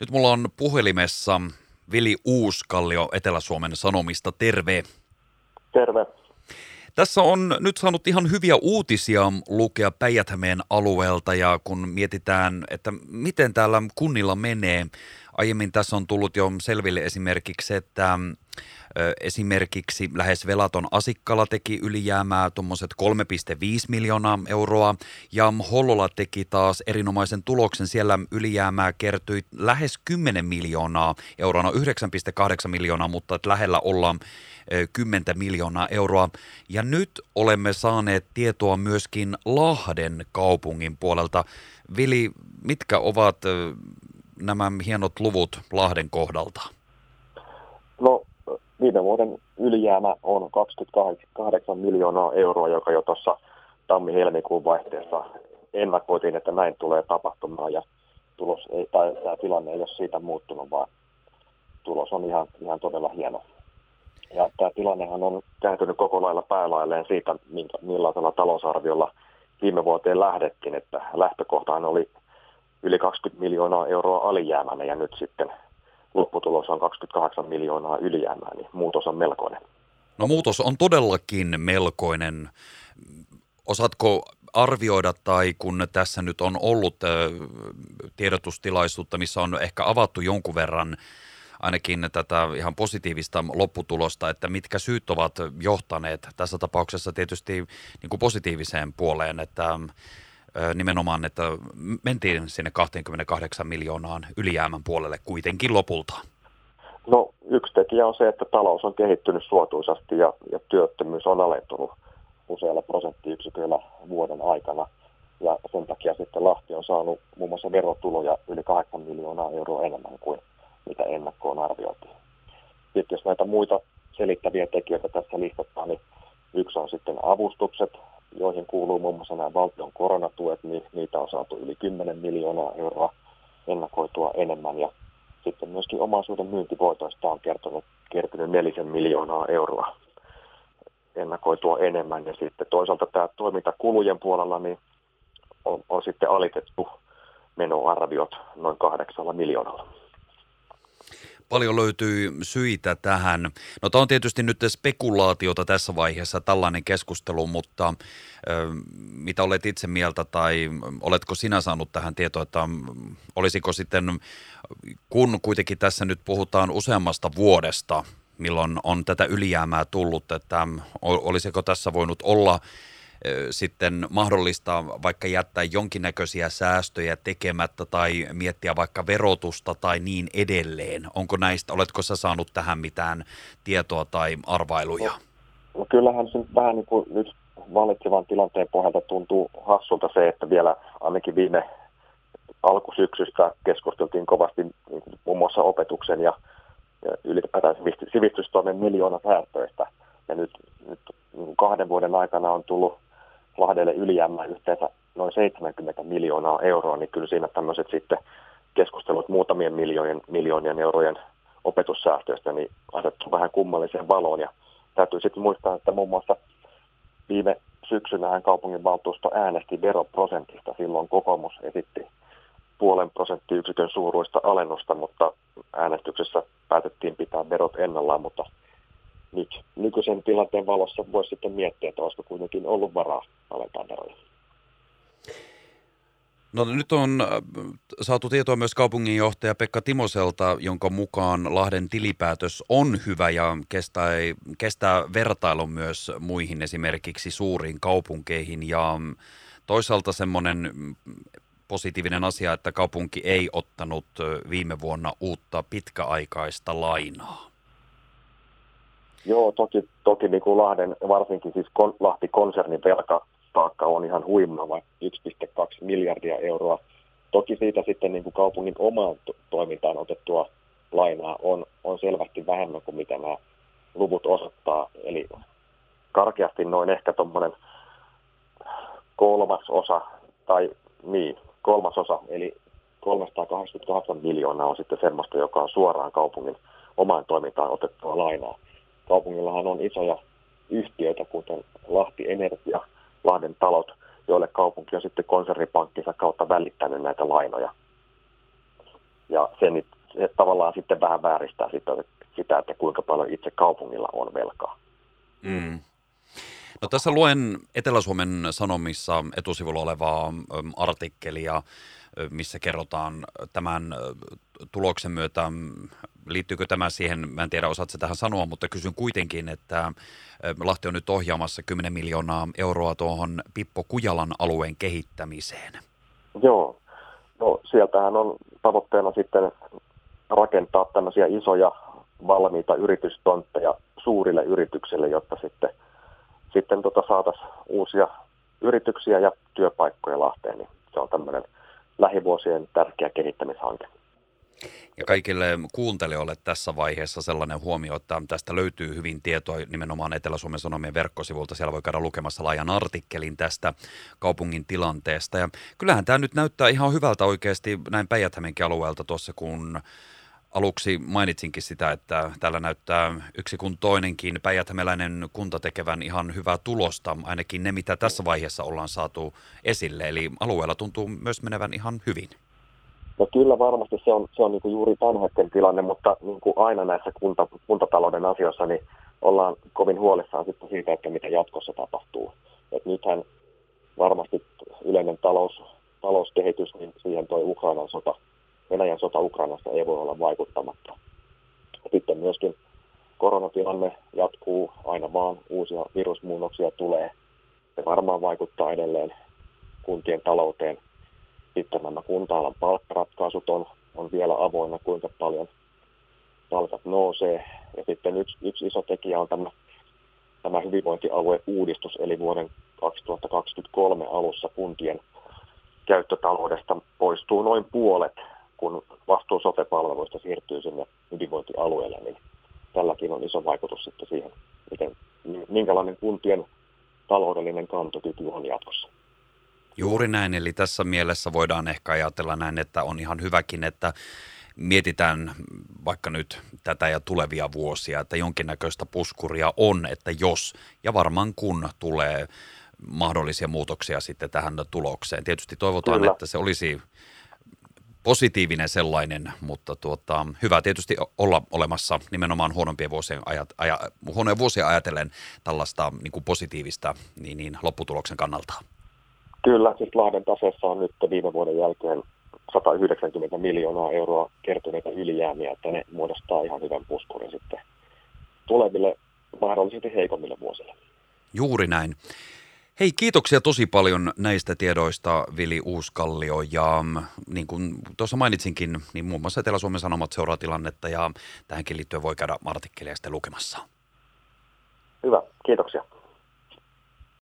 Nyt mulla on puhelimessa Vili Uuskallio Etelä-Suomen Sanomista. Terve. Terve. Tässä on nyt saanut ihan hyviä uutisia lukea päijät alueelta ja kun mietitään, että miten täällä kunnilla menee. Aiemmin tässä on tullut jo selville esimerkiksi, että Esimerkiksi lähes velaton Asikkala teki ylijäämää tuommoiset 3,5 miljoonaa euroa ja Hollola teki taas erinomaisen tuloksen. Siellä ylijäämää kertyi lähes 10 miljoonaa euroa, no 9,8 miljoonaa, mutta lähellä ollaan 10 miljoonaa euroa. Ja nyt olemme saaneet tietoa myöskin Lahden kaupungin puolelta. Vili, mitkä ovat nämä hienot luvut Lahden kohdalta? No viime vuoden ylijäämä on 28 miljoonaa euroa, joka jo tuossa tammi-helmikuun vaihteessa ennakoitiin, että näin tulee tapahtumaan ja tulos ei, tai tämä tilanne ei ole siitä muuttunut, vaan tulos on ihan, ihan todella hieno. Ja tämä tilannehan on kääntynyt koko lailla päälailleen siitä, millaisella talousarviolla viime vuoteen lähdettiin, että lähtökohtaan oli yli 20 miljoonaa euroa alijäämäinen ja nyt sitten lopputulos on 28 miljoonaa ylijäämää, niin muutos on melkoinen. No muutos on todellakin melkoinen. Osaatko arvioida tai kun tässä nyt on ollut tiedotustilaisuutta, missä on ehkä avattu jonkun verran ainakin tätä ihan positiivista lopputulosta, että mitkä syyt ovat johtaneet tässä tapauksessa tietysti niin kuin positiiviseen puoleen, että nimenomaan, että mentiin sinne 28 miljoonaan ylijäämän puolelle kuitenkin lopulta? No yksi tekijä on se, että talous on kehittynyt suotuisasti ja, ja työttömyys on alentunut usealla prosenttiyksiköillä vuoden aikana. Ja sen takia sitten Lahti on saanut muun muassa verotuloja yli 8 miljoonaa euroa enemmän kuin mitä ennakkoon arvioitiin. Sitten jos näitä muita selittäviä tekijöitä tässä listataan, niin yksi on sitten avustukset, joihin kuuluu muun muassa nämä valtion koronatuet, niin niitä on saatu yli 10 miljoonaa euroa ennakoitua enemmän. Ja sitten myöskin omaisuuden myyntivoitoista on kertonut, kertynyt nelisen miljoonaa euroa ennakoitua enemmän. Ja sitten toisaalta tämä toimintakulujen puolella niin on, on sitten alitettu menoarviot noin kahdeksalla miljoonalla paljon löytyy syitä tähän. No tämä on tietysti nyt spekulaatiota tässä vaiheessa, tällainen keskustelu, mutta ö, mitä olet itse mieltä tai oletko sinä saanut tähän tietoa, että olisiko sitten, kun kuitenkin tässä nyt puhutaan useammasta vuodesta, milloin on tätä ylijäämää tullut, että olisiko tässä voinut olla – sitten mahdollista vaikka jättää jonkinnäköisiä säästöjä tekemättä tai miettiä vaikka verotusta tai niin edelleen. Onko näistä, oletko sä saanut tähän mitään tietoa tai arvailuja? No, no kyllähän se vähän niin kuin nyt valitsevan tilanteen pohjalta tuntuu hassulta se, että vielä ainakin viime alkusyksystä keskusteltiin kovasti muun muassa opetuksen ja, ja ylipäätään sivistystoimen miljoona säästöistä. Ja nyt, nyt niin kahden vuoden aikana on tullut Lahdelle ylijäämää yhteensä noin 70 miljoonaa euroa, niin kyllä siinä tämmöiset sitten keskustelut muutamien miljoonien, miljoonien eurojen opetussäästöistä niin asettu vähän kummalliseen valoon. Ja täytyy sitten muistaa, että muun muassa viime syksynähän kaupunginvaltuusto äänesti veroprosentista. Silloin kokoomus esitti puolen prosenttiyksikön suuruista alennusta, mutta äänestyksessä päätettiin pitää verot ennallaan, mutta nyt nykyisen tilanteen valossa voisi sitten miettiä, että olisiko kuitenkin ollut varaa alentaa veroja. No nyt on äh, saatu tietoa myös kaupunginjohtaja Pekka Timoselta, jonka mukaan Lahden tilipäätös on hyvä ja kestää, kestää vertailun myös muihin esimerkiksi suuriin kaupunkeihin. Ja toisaalta semmoinen positiivinen asia, että kaupunki ei ottanut viime vuonna uutta pitkäaikaista lainaa. Joo, toki, toki niin kuin Lahden, varsinkin siis kon, Lahti-konsernin velkataakka on ihan huimava, 1,2 miljardia euroa. Toki siitä sitten niin kuin kaupungin omaan toimintaan otettua lainaa on, on selvästi vähemmän kuin mitä nämä luvut osoittaa. Eli karkeasti noin ehkä tuommoinen kolmasosa, tai niin, kolmasosa, eli 388 miljoonaa on sitten semmoista, joka on suoraan kaupungin omaan toimintaan otettua lainaa kaupungillahan on isoja yhtiöitä, kuten Lahti Energia, Lahden talot, joille kaupunki on sitten konsernipankkinsa kautta välittänyt näitä lainoja. Ja se, nyt, se tavallaan sitten vähän vääristää sitä, että kuinka paljon itse kaupungilla on velkaa. Mm. No tässä luen Etelä-Suomen Sanomissa etusivulla olevaa artikkelia, missä kerrotaan tämän tuloksen myötä, liittyykö tämä siihen, mä en tiedä osaatko tähän sanoa, mutta kysyn kuitenkin, että Lahti on nyt ohjaamassa 10 miljoonaa euroa tuohon Pippo Kujalan alueen kehittämiseen. Joo, no sieltähän on tavoitteena sitten rakentaa tämmöisiä isoja valmiita yritystontteja suurille yrityksille, jotta sitten, sitten tota saataisiin uusia yrityksiä ja työpaikkoja Lahteen, niin se on tämmöinen lähivuosien tärkeä kehittämishanke. Ja kaikille kuuntelijoille tässä vaiheessa sellainen huomio, että tästä löytyy hyvin tietoa nimenomaan Etelä-Suomen Sanomien verkkosivulta. Siellä voi käydä lukemassa laajan artikkelin tästä kaupungin tilanteesta. Ja kyllähän tämä nyt näyttää ihan hyvältä oikeasti näin päijät alueelta tuossa, kun aluksi mainitsinkin sitä, että täällä näyttää yksi kun toinenkin päijät kunta tekevän ihan hyvää tulosta, ainakin ne mitä tässä vaiheessa ollaan saatu esille. Eli alueella tuntuu myös menevän ihan hyvin. No kyllä varmasti se on, se on niin kuin juuri tämän hetken tilanne, mutta niin kuin aina näissä kunta, kuntatalouden asioissa niin ollaan kovin huolissaan sitten siitä, että mitä jatkossa tapahtuu. Et nythän varmasti yleinen talous, talouskehitys, niin siihen toi Ukrainan sota, Venäjän sota Ukrainassa ei voi olla vaikuttamatta. Sitten myöskin koronatilanne jatkuu, aina vaan uusia virusmuunnoksia tulee. Se varmaan vaikuttaa edelleen kuntien talouteen sitten nämä kunta-alan palkkaratkaisut on, on vielä avoinna, kuinka paljon palkat nousee. Ja sitten yksi, yksi iso tekijä on tämä, tämä hyvinvointialueuudistus, eli vuoden 2023 alussa kuntien käyttötaloudesta poistuu noin puolet, kun vastuu sote-palveluista siirtyy sinne hyvinvointialueelle, niin tälläkin on iso vaikutus sitten siihen, miten, minkälainen kuntien taloudellinen kantokyky on jatkossa. Juuri näin, eli tässä mielessä voidaan ehkä ajatella näin, että on ihan hyväkin, että mietitään vaikka nyt tätä ja tulevia vuosia, että jonkinnäköistä puskuria on, että jos ja varmaan kun tulee mahdollisia muutoksia sitten tähän tulokseen. Tietysti toivotaan, Kyllä. että se olisi positiivinen sellainen, mutta tuota, hyvä tietysti olla olemassa nimenomaan huonompien vuosien, ajat, aja, huonoja vuosia ajatellen tällaista niin kuin positiivista niin, niin lopputuloksen kannalta. Kyllä, siis Lahden taseessa on nyt viime vuoden jälkeen 190 miljoonaa euroa kertyneitä ylijäämiä, että ne muodostaa ihan hyvän puskurin sitten tuleville mahdollisesti heikommille vuosille. Juuri näin. Hei, kiitoksia tosi paljon näistä tiedoista, Vili Uuskallio. Ja mm, niin kuin tuossa mainitsinkin, niin muun muassa Etelä-Suomen Sanomat seuraa tilannetta ja tähänkin liittyen voi käydä artikkeleja sitten lukemassa. Hyvä, kiitoksia.